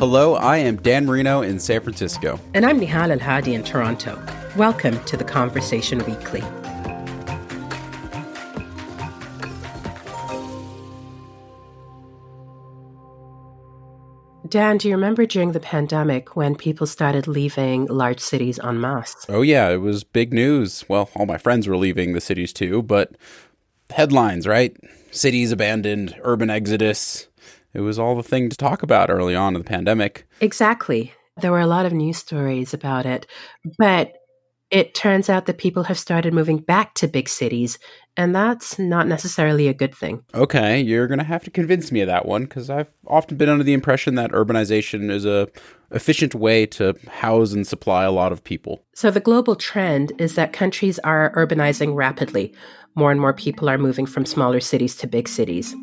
Hello, I am Dan Merino in San Francisco. And I'm Nehal El-Hadi in Toronto. Welcome to the Conversation Weekly. Dan, do you remember during the pandemic when people started leaving large cities en masse? Oh, yeah, it was big news. Well, all my friends were leaving the cities too, but headlines, right? Cities abandoned, urban exodus. It was all the thing to talk about early on in the pandemic. Exactly. There were a lot of news stories about it, but it turns out that people have started moving back to big cities, and that's not necessarily a good thing. Okay, you're going to have to convince me of that one because I've often been under the impression that urbanization is a efficient way to house and supply a lot of people. So the global trend is that countries are urbanizing rapidly. More and more people are moving from smaller cities to big cities.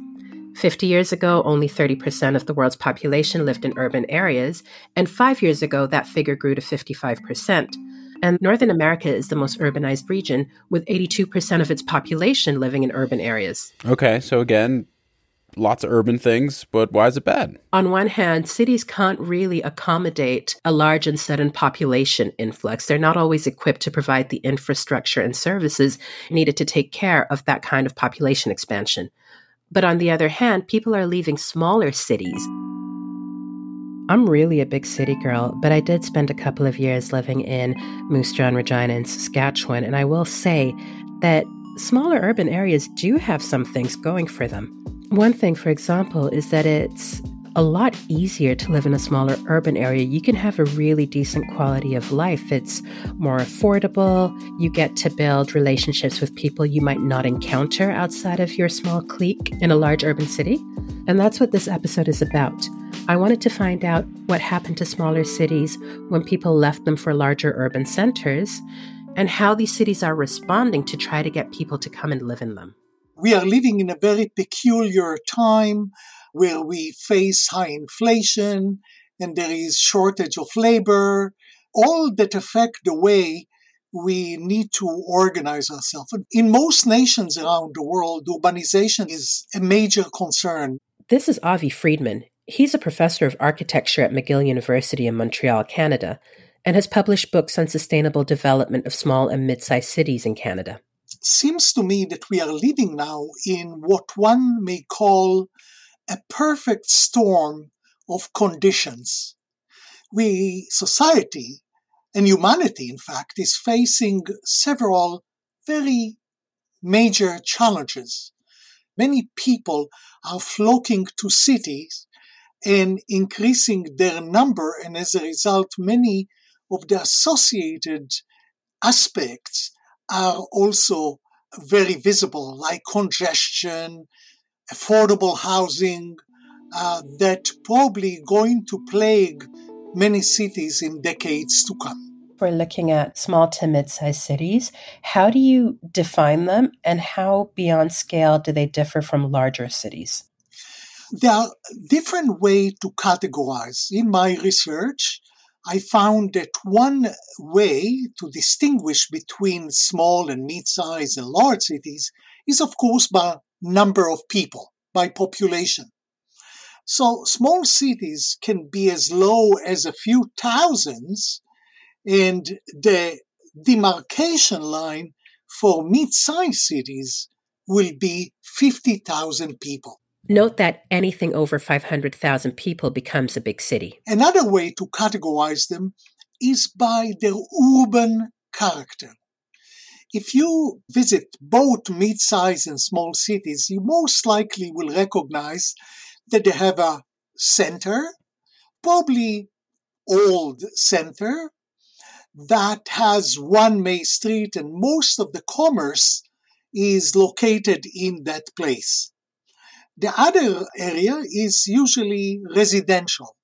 50 years ago, only 30% of the world's population lived in urban areas, and 5 years ago that figure grew to 55%. And Northern America is the most urbanized region, with 82% of its population living in urban areas. Okay, so again, lots of urban things, but why is it bad? On one hand, cities can't really accommodate a large and sudden population influx. They're not always equipped to provide the infrastructure and services needed to take care of that kind of population expansion. But on the other hand, people are leaving smaller cities I'm really a big city girl, but I did spend a couple of years living in Moose Jaw and Regina in Saskatchewan, and I will say that smaller urban areas do have some things going for them. One thing, for example, is that it's a lot easier to live in a smaller urban area. You can have a really decent quality of life. It's more affordable. You get to build relationships with people you might not encounter outside of your small clique in a large urban city. And that's what this episode is about. I wanted to find out what happened to smaller cities when people left them for larger urban centers and how these cities are responding to try to get people to come and live in them. We are living in a very peculiar time where we face high inflation and there is shortage of labor, all that affect the way we need to organize ourselves. In most nations around the world, urbanization is a major concern. This is Avi Friedman. He's a professor of architecture at McGill University in Montreal, Canada, and has published books on sustainable development of small and mid sized cities in Canada. Seems to me that we are living now in what one may call a perfect storm of conditions. We, society, and humanity, in fact, is facing several very major challenges. Many people are flocking to cities and increasing their number, and as a result, many of the associated aspects are also very visible, like congestion, affordable housing, uh, that probably going to plague many cities in decades to come. We're looking at small to mid sized cities. How do you define them, and how beyond scale do they differ from larger cities? There are different ways to categorize. In my research, I found that one way to distinguish between small and mid-sized and large cities is, of course, by number of people, by population. So small cities can be as low as a few thousands, and the demarcation line for mid-sized cities will be 50,000 people. Note that anything over 500,000 people becomes a big city. Another way to categorize them is by their urban character. If you visit both mid sized and small cities, you most likely will recognize that they have a center, probably old center, that has one main street and most of the commerce is located in that place. The other area is usually residential,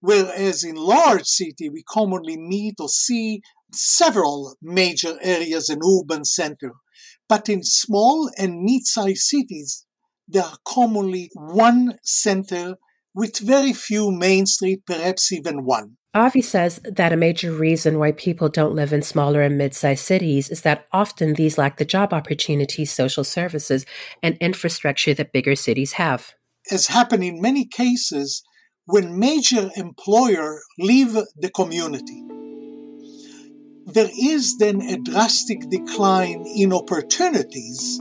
whereas in large city we commonly meet or see several major areas and urban center. But in small and mid-sized cities, there are commonly one center with very few main street, perhaps even one. Avi says that a major reason why people don't live in smaller and mid sized cities is that often these lack the job opportunities, social services, and infrastructure that bigger cities have. As happened in many cases, when major employer leave the community. There is then a drastic decline in opportunities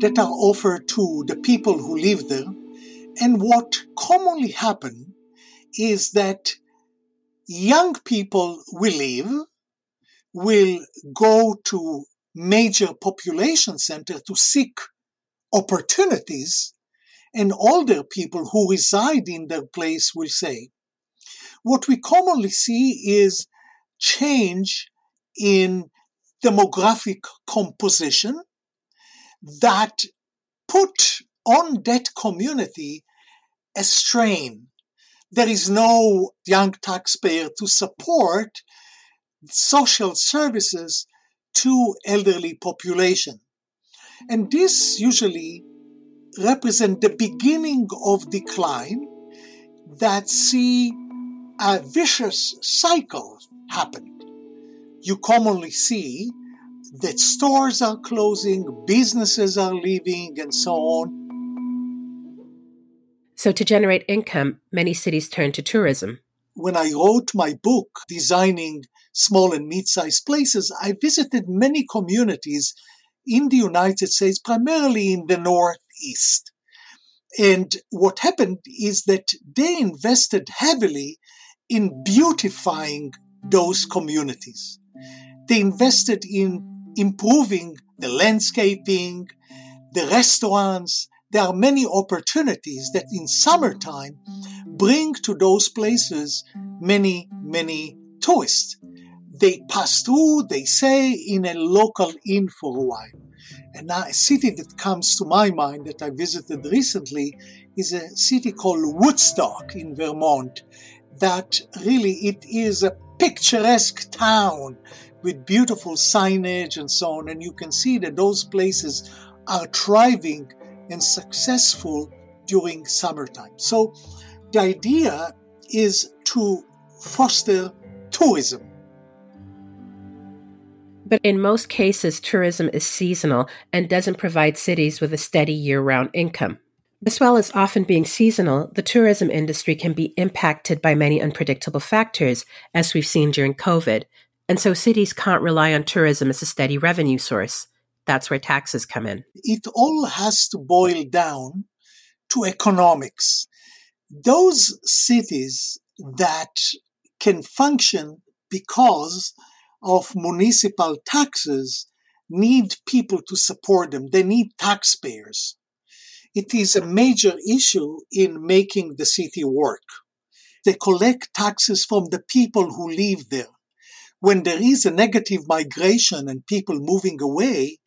that are offered to the people who live there. And what commonly happens is that young people will leave, will go to major population centers to seek opportunities, and older people who reside in their place will say. What we commonly see is change in demographic composition that put on that community a strain. There is no young taxpayer to support social services to elderly population. And this usually represent the beginning of decline that see a vicious cycle happen. You commonly see that stores are closing, businesses are leaving, and so on. So, to generate income, many cities turn to tourism. When I wrote my book, Designing Small and Mid sized Places, I visited many communities in the United States, primarily in the Northeast. And what happened is that they invested heavily in beautifying those communities. They invested in improving the landscaping, the restaurants. There are many opportunities that in summertime bring to those places many, many tourists. They pass through, they say, in a local inn for a while. And now a city that comes to my mind that I visited recently is a city called Woodstock in Vermont. That really it is a picturesque town with beautiful signage and so on. And you can see that those places are thriving and successful during summertime. So the idea is to foster tourism. But in most cases, tourism is seasonal and doesn't provide cities with a steady year round income. As well as often being seasonal, the tourism industry can be impacted by many unpredictable factors, as we've seen during COVID, and so cities can't rely on tourism as a steady revenue source. That's where taxes come in. It all has to boil down to economics. Those cities that can function because of municipal taxes need people to support them. They need taxpayers. It is a major issue in making the city work. They collect taxes from the people who live there when there is a negative migration and people moving away,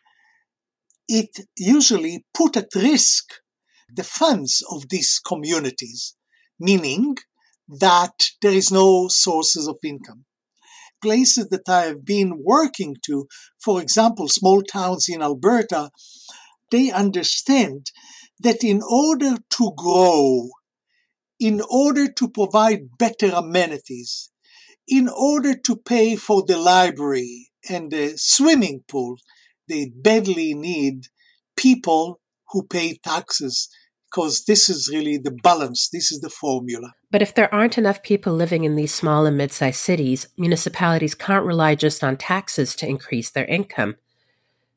it usually put at risk the funds of these communities, meaning that there is no sources of income. Places that I have been working to, for example, small towns in Alberta, they understand that in order to grow, in order to provide better amenities, in order to pay for the library and the swimming pool, they badly need people who pay taxes because this is really the balance, this is the formula. But if there aren't enough people living in these small and mid sized cities, municipalities can't rely just on taxes to increase their income.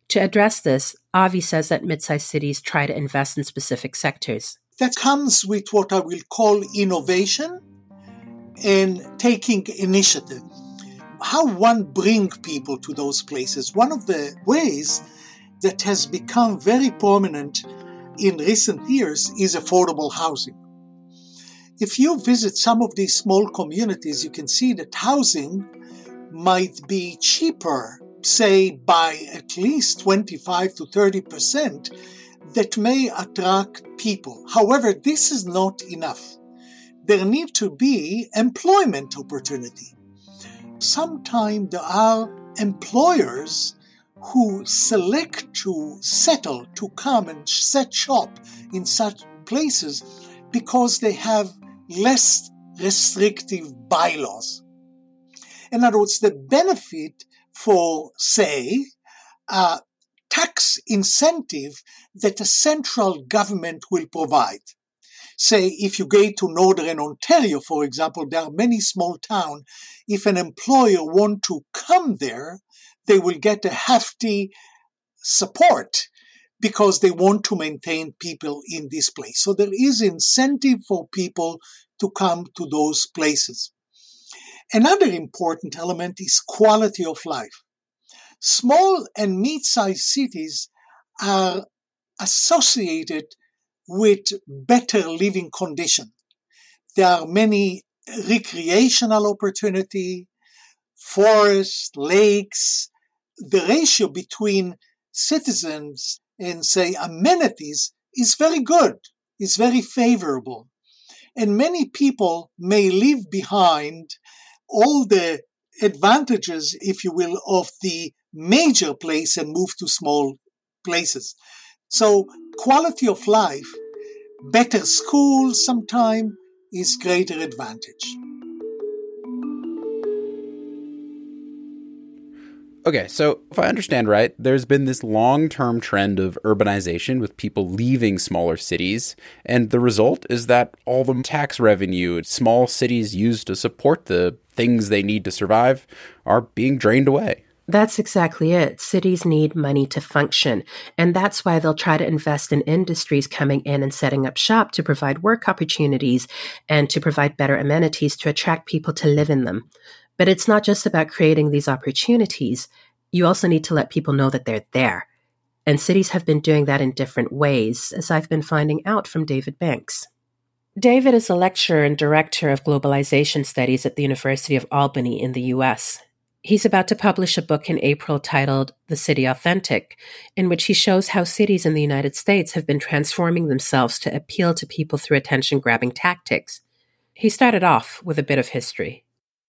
To address this, Avi says that mid sized cities try to invest in specific sectors. That comes with what I will call innovation and taking initiative. How one bring people to those places. One of the ways that has become very prominent in recent years is affordable housing. If you visit some of these small communities, you can see that housing might be cheaper, say by at least 25 to 30 percent, that may attract people. However, this is not enough there need to be employment opportunity. Sometimes there are employers who select to settle, to come and set shop in such places because they have less restrictive bylaws. In other words, the benefit for, say, a tax incentive that a central government will provide say if you go to northern Ontario, for example, there are many small towns. If an employer want to come there, they will get a hefty support because they want to maintain people in this place. So there is incentive for people to come to those places. Another important element is quality of life. Small and mid-sized cities are associated with better living conditions. There are many recreational opportunity, forests, lakes. The ratio between citizens and say amenities is very good, is very favorable. And many people may leave behind all the advantages, if you will, of the major place and move to small places. So quality of life, better schools sometime is greater advantage. Okay, so if I understand right, there's been this long term trend of urbanization with people leaving smaller cities, and the result is that all the tax revenue small cities use to support the things they need to survive are being drained away. That's exactly it. Cities need money to function. And that's why they'll try to invest in industries coming in and setting up shop to provide work opportunities and to provide better amenities to attract people to live in them. But it's not just about creating these opportunities. You also need to let people know that they're there. And cities have been doing that in different ways, as I've been finding out from David Banks. David is a lecturer and director of globalization studies at the University of Albany in the US. He's about to publish a book in April titled The City Authentic, in which he shows how cities in the United States have been transforming themselves to appeal to people through attention grabbing tactics. He started off with a bit of history.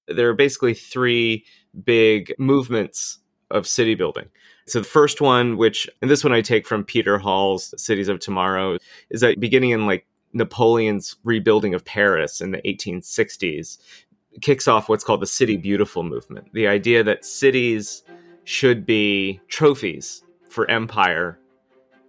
There are basically three big movements of city building. So the first one, which, and this one I take from Peter Hall's Cities of Tomorrow, is that beginning in like Napoleon's rebuilding of Paris in the 1860s, kicks off what's called the City Beautiful movement. The idea that cities should be trophies for empire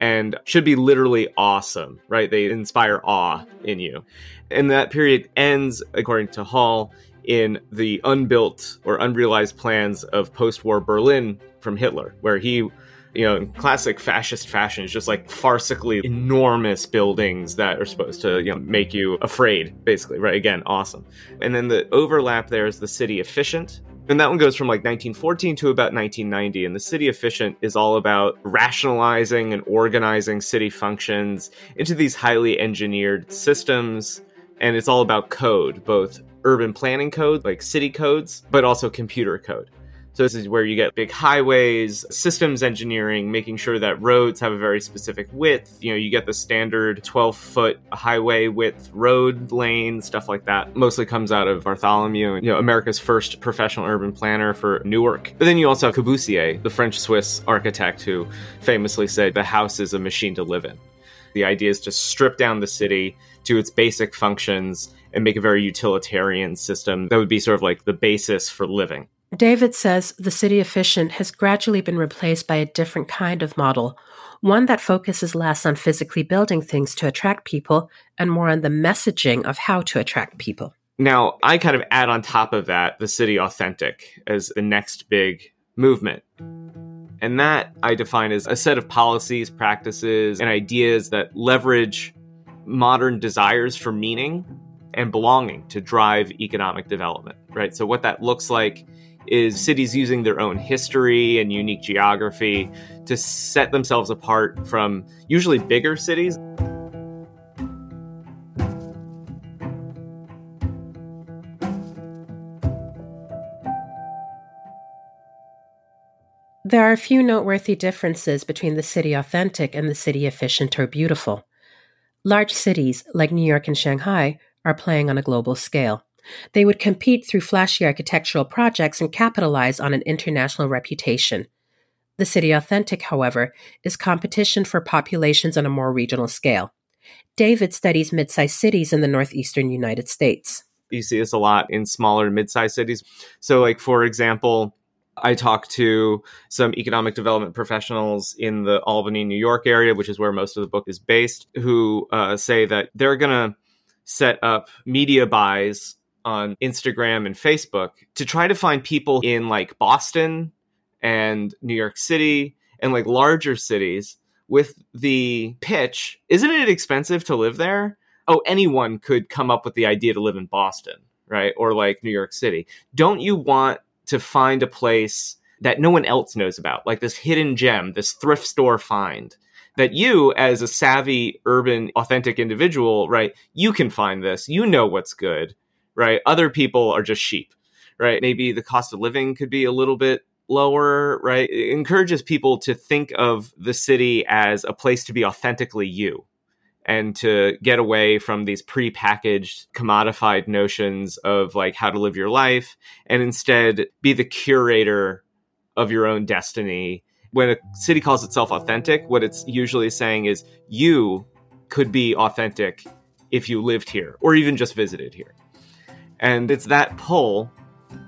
and should be literally awesome, right? They inspire awe in you. And that period ends, according to Hall, in the unbuilt or unrealized plans of post war Berlin from Hitler, where he you know, in classic fascist fashion, is just like farcically enormous buildings that are supposed to, you know, make you afraid, basically, right? Again, awesome. And then the overlap there is the city efficient. And that one goes from like 1914 to about 1990. And the city efficient is all about rationalizing and organizing city functions into these highly engineered systems. And it's all about code, both urban planning code, like city codes, but also computer code. So this is where you get big highways, systems engineering, making sure that roads have a very specific width. You know, you get the standard 12 foot highway width road lane, stuff like that. Mostly comes out of Bartholomew, you know, America's first professional urban planner for Newark. But then you also have Corbusier, the French Swiss architect who famously said the house is a machine to live in. The idea is to strip down the city to its basic functions and make a very utilitarian system that would be sort of like the basis for living. David says the city efficient has gradually been replaced by a different kind of model, one that focuses less on physically building things to attract people and more on the messaging of how to attract people. Now, I kind of add on top of that the city authentic as the next big movement. And that I define as a set of policies, practices, and ideas that leverage modern desires for meaning and belonging to drive economic development, right? So, what that looks like is cities using their own history and unique geography to set themselves apart from usually bigger cities. There are a few noteworthy differences between the city authentic and the city efficient or beautiful. Large cities like New York and Shanghai are playing on a global scale. They would compete through flashy architectural projects and capitalize on an international reputation. The city authentic, however, is competition for populations on a more regional scale. David studies mid sized cities in the northeastern United States. You see this a lot in smaller mid sized cities. So, like, for example, I talked to some economic development professionals in the Albany, New York area, which is where most of the book is based, who uh, say that they're going to set up media buys on Instagram and Facebook to try to find people in like Boston and New York City and like larger cities with the pitch isn't it expensive to live there? Oh, anyone could come up with the idea to live in Boston, right? Or like New York City. Don't you want to find a place that no one else knows about, like this hidden gem, this thrift store find? That you as a savvy urban authentic individual right you can find this. You know what's good right? Other people are just sheep right? Maybe the cost of living could be a little bit lower right? It encourages people to think of the city as a place to be authentically you and to get away from these pre-packaged commodified notions of like how to live your life and instead be the curator of your own destiny when a city calls itself authentic, what it's usually saying is you could be authentic if you lived here or even just visited here. And it's that pull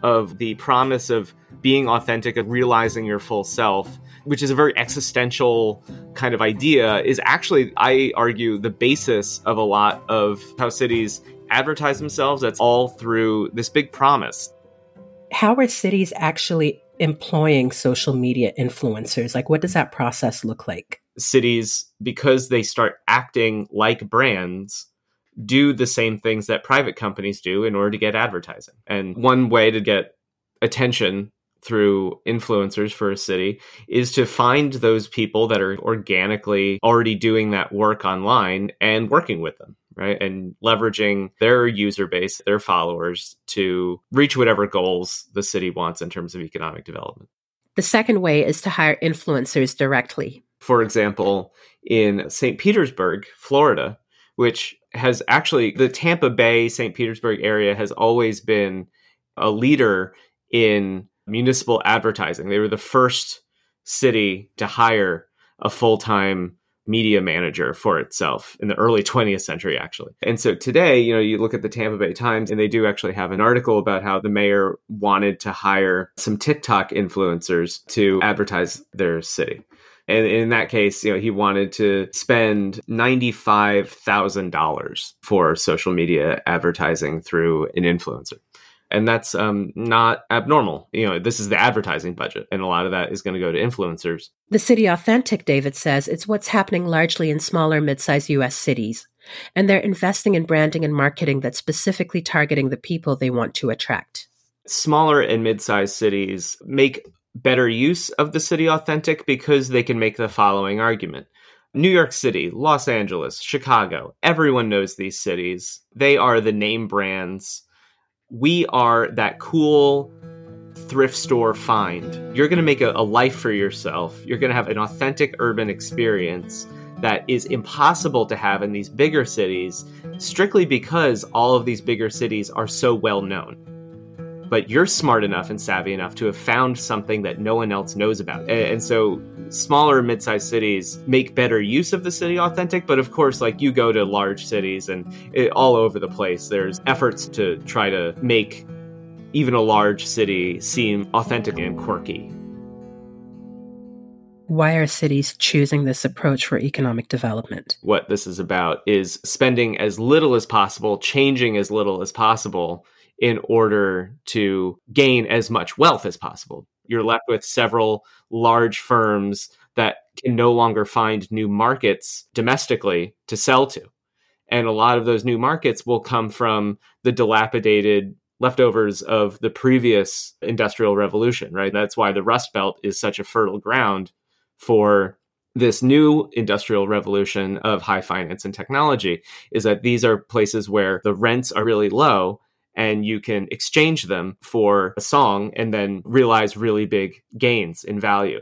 of the promise of being authentic and realizing your full self, which is a very existential kind of idea, is actually, I argue, the basis of a lot of how cities advertise themselves. That's all through this big promise. How are cities actually employing social media influencers? Like, what does that process look like? Cities, because they start acting like brands, do the same things that private companies do in order to get advertising. And one way to get attention through influencers for a city is to find those people that are organically already doing that work online and working with them right? And leveraging their user base, their followers to reach whatever goals the city wants in terms of economic development. The second way is to hire influencers directly. For example, in St. Petersburg, Florida, which has actually the Tampa Bay, St. Petersburg area has always been a leader in municipal advertising. They were the first city to hire a full time media manager for itself in the early 20th century, actually. And so today, you know, you look at the Tampa Bay Times and they do actually have an article about how the mayor wanted to hire some TikTok influencers to advertise their city. And in that case, you know, he wanted to spend $95,000 for social media advertising through an influencer and that's um, not abnormal. You know, this is the advertising budget, and a lot of that is going to go to influencers. The City Authentic, David says, it's what's happening largely in smaller, mid-sized U.S. cities, and they're investing in branding and marketing that's specifically targeting the people they want to attract. Smaller and mid-sized cities make better use of the City Authentic because they can make the following argument. New York City, Los Angeles, Chicago, everyone knows these cities. They are the name brands we are that cool thrift store find. You're going to make a, a, life for yourself. You're going to have an authentic urban experience that is impossible to have in these bigger cities strictly because all of these bigger cities are so well known but you're smart enough and savvy enough to have found something that no one else knows about. And, so smaller mid-sized cities make better use of the city authentic, but of course like you go to large cities and it, all over the place there's efforts to try to make even a large city seem authentic and quirky. Why are cities choosing this approach for economic development? What this is about is spending as little as possible, changing as little as possible in order to gain as much wealth as possible. You're left with several large firms that can no longer find new markets domestically to sell to. And a lot of those new markets will come from the dilapidated leftovers of the previous industrial revolution, right? That's why the Rust Belt is such a fertile ground for this new industrial revolution of high finance and technology is that these are places where the rents are really low and you can exchange them for a song and then realize really big gains in value.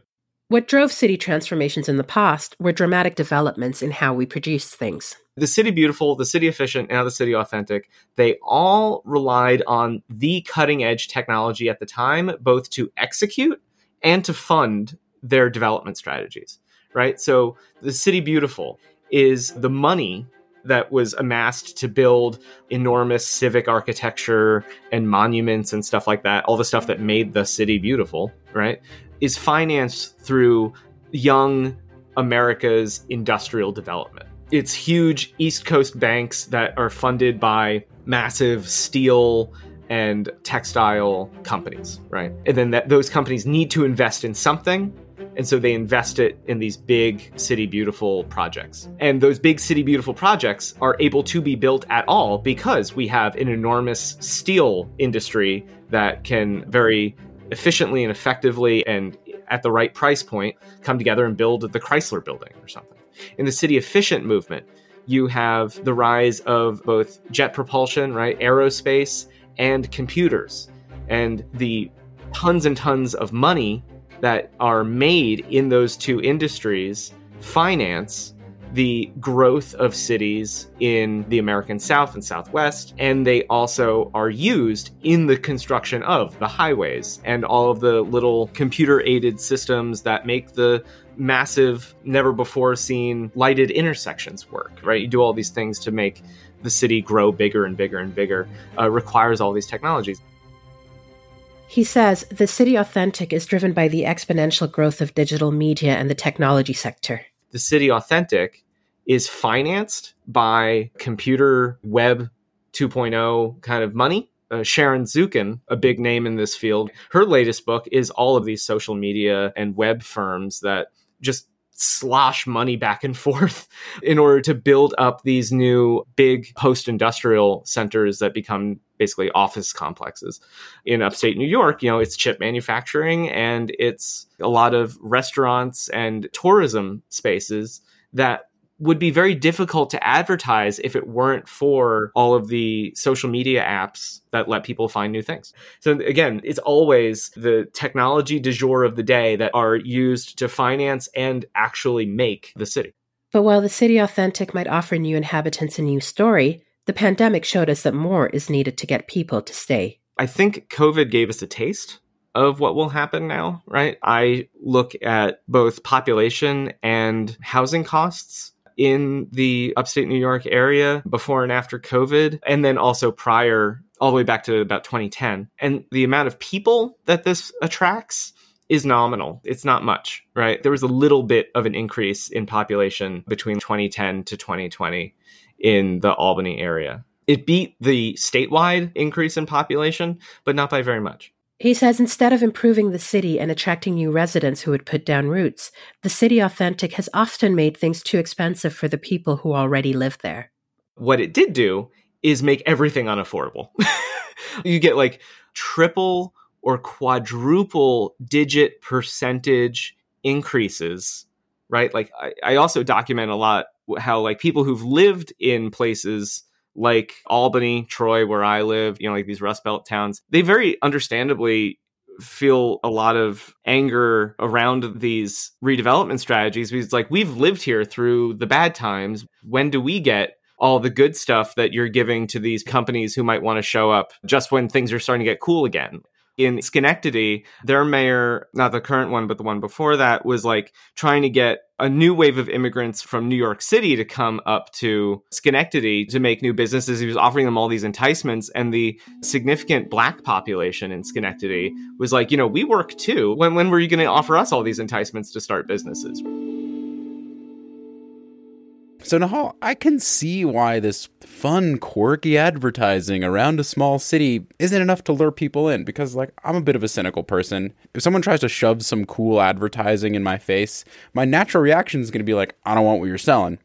What drove city transformations in the past were dramatic developments in how we produce things. The City Beautiful, the City Efficient, and the City Authentic, they all relied on the cutting edge technology at the time, both to execute and to fund their development strategies, right? So the City Beautiful is the money that was amassed to build enormous civic architecture and monuments and stuff like that, all the stuff that made the city beautiful, right, is financed through young America's industrial development. It's huge East Coast banks that are funded by massive steel and textile companies, right? And then that, those companies need to invest in something. And so they invest it in these big city beautiful projects. And those big city beautiful projects are able to be built at all because we have an enormous steel industry that can very efficiently and effectively and at the right price point come together and build the Chrysler building or something. In the city efficient movement, you have the rise of both jet propulsion, right, aerospace, and computers. And the tons and tons of money that are made in those two industries finance the growth of cities in the American South and Southwest, and they also are used in the construction of the highways and all of the little computer aided systems that make the massive, never before seen lighted intersections work, right? You do all these things to make the city grow bigger and bigger and bigger, uh, requires all these technologies. He says the City Authentic is driven by the exponential growth of digital media and the technology sector. The City Authentic is financed by computer web 2.0 kind of money. Uh, Sharon Zukin, a big name in this field, her latest book is all of these social media and web firms that just slosh money back and forth in order to build up these new big post industrial centers that become basically office complexes. In upstate New York, you know, it's chip manufacturing and it's a lot of restaurants and tourism spaces that would be very difficult to advertise if it weren't for all of the social media apps that let people find new things. So again, it's always the technology du jour of the day that are used to finance and actually make the city. But while the city authentic might offer new inhabitants a new story, the pandemic showed us that more is needed to get people to stay. I think COVID gave us a taste of what will happen now, right? I look at both population and housing costs in the upstate New York area before and after COVID, and then also prior, all the way back to about 2010. And the amount of people that this attracts is nominal. It's not much, right? There was a little bit of an increase in population between 2010 to 2020 in the Albany area. It beat the statewide increase in population, but not by very much. He says instead of improving the city and attracting new residents who would put down roots, the City Authentic has often made things too expensive for the people who already live there. What it did do is make everything unaffordable. you get like triple or quadruple digit percentage increases, right? Like I, I also document a lot how like people who've lived in places like Albany, Troy, where I live, you know, like these Rust Belt towns, they very understandably feel a lot of anger around these redevelopment strategies because like we've lived here through the bad times. When do we get all the good stuff that you're giving to these companies who might want to show up just when things are starting to get cool again? In Schenectady, their mayor, not the current one, but the one before that, was like trying to get a new wave of immigrants from New York City to come up to Schenectady to make new businesses. He was offering them all these enticements, and the significant black population in Schenectady was like, you know, we work too. When, when were you going to offer us all these enticements to start businesses? So, Nehal, I can see why this fun, quirky advertising around a small city isn't enough to lure people in because, like, I'm a bit of a cynical person. If someone tries to shove some cool advertising in my face, my natural reaction is going to be like, I don't want what you're selling.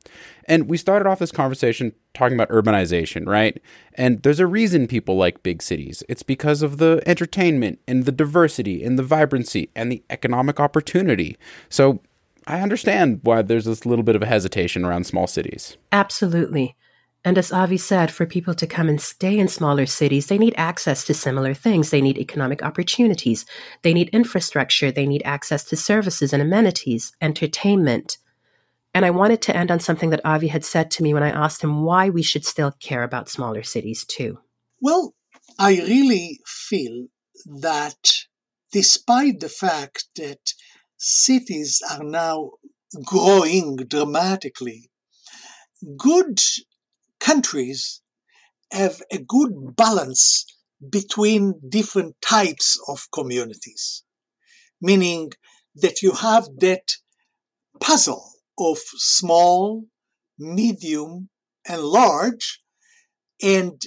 And we started off this conversation talking about urbanization, right? And there's a reason people like big cities. It's because of the entertainment and the diversity and the vibrancy and the economic opportunity. So I understand why there's this little bit of a hesitation around small cities. Absolutely. And as Avi said, for people to come and stay in smaller cities, they need access to similar things. They need economic opportunities. They need infrastructure. They need access to services and amenities, entertainment. And I wanted to end on something that Avi had said to me when I asked him why we should still care about smaller cities too. Well, I really feel that despite the fact that cities are now growing dramatically. Good countries have a good balance between different types of communities, meaning that you have that puzzle of small, medium, and large. And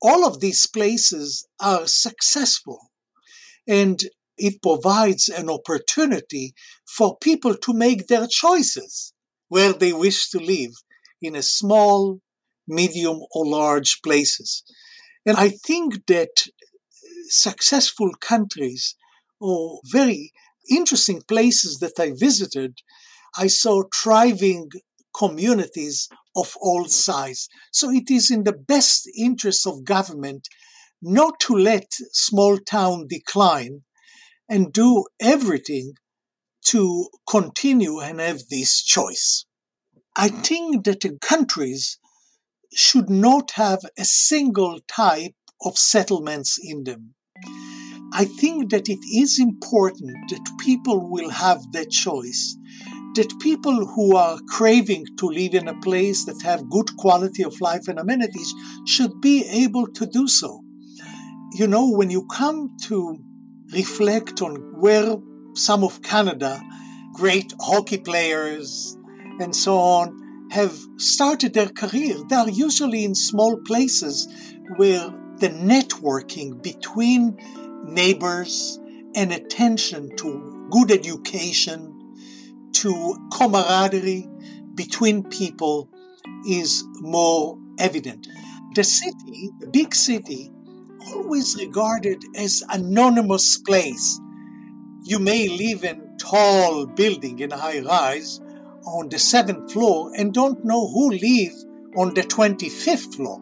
all of these places are successful. And it provides an opportunity for people to make their choices where they wish to live in a small, medium, or large places. And I think that uh, successful countries or very interesting places that I visited, I saw thriving communities of all size. So it is in the best interest of government not to let small town decline and do everything to continue and have this choice. I think that the countries should not have a single type of settlements in them. I think that it is important that people will have that choice, that people who are craving to live in a place that have good quality of life and amenities should be able to do so. You know, when you come to reflect on where some of Canada, great hockey players and so on, have started their career. They are usually in small places where the networking between neighbors and attention to good education, to camaraderie between people is more evident. The city, the big city, always regarded as anonymous place. You may live in tall building in high rise on the seventh floor and don't know who live on the 25th floor.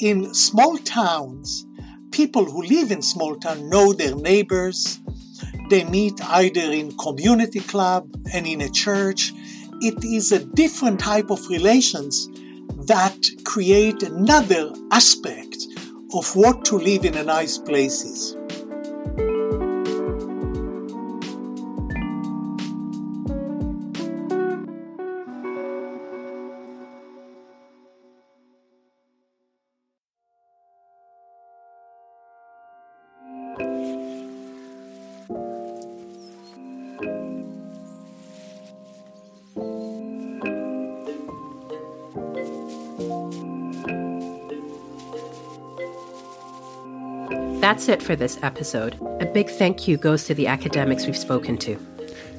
In small towns, people who live in small town know their neighbors. They meet either in community club and in a church. It is a different type of relations that create another aspect of what to live in a nice place is. That's it for this episode. A big thank you goes to the academics we've spoken to.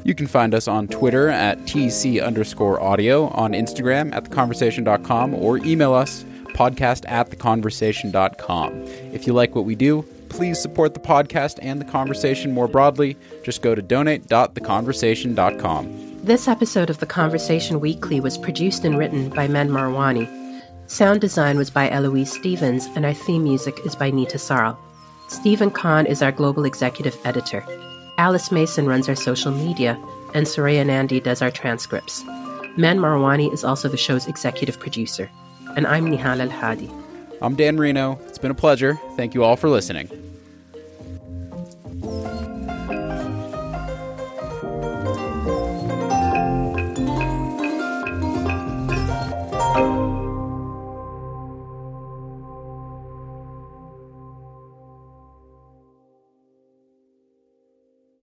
You can find us on Twitter at TC underscore audio, on Instagram at theconversation.com, or email us podcast at theconversation.com. If you like what we do, please support the podcast and the conversation more broadly. Just go to donate.theconversation.com. This episode of The Conversation Weekly was produced and written by Mend Mariwany. Sound design was by Eloise Stevens, and our theme music is by Neeta Sarl. Stephen Khan is our global executive editor. Alice Mason runs our social media, and Soraya Nandi does our transcripts. Mend Mariwany is also the show's executive producer. And I'm Nehal El-Hadi. I'm Dan Reno. It's been a pleasure. Thank you all for listening.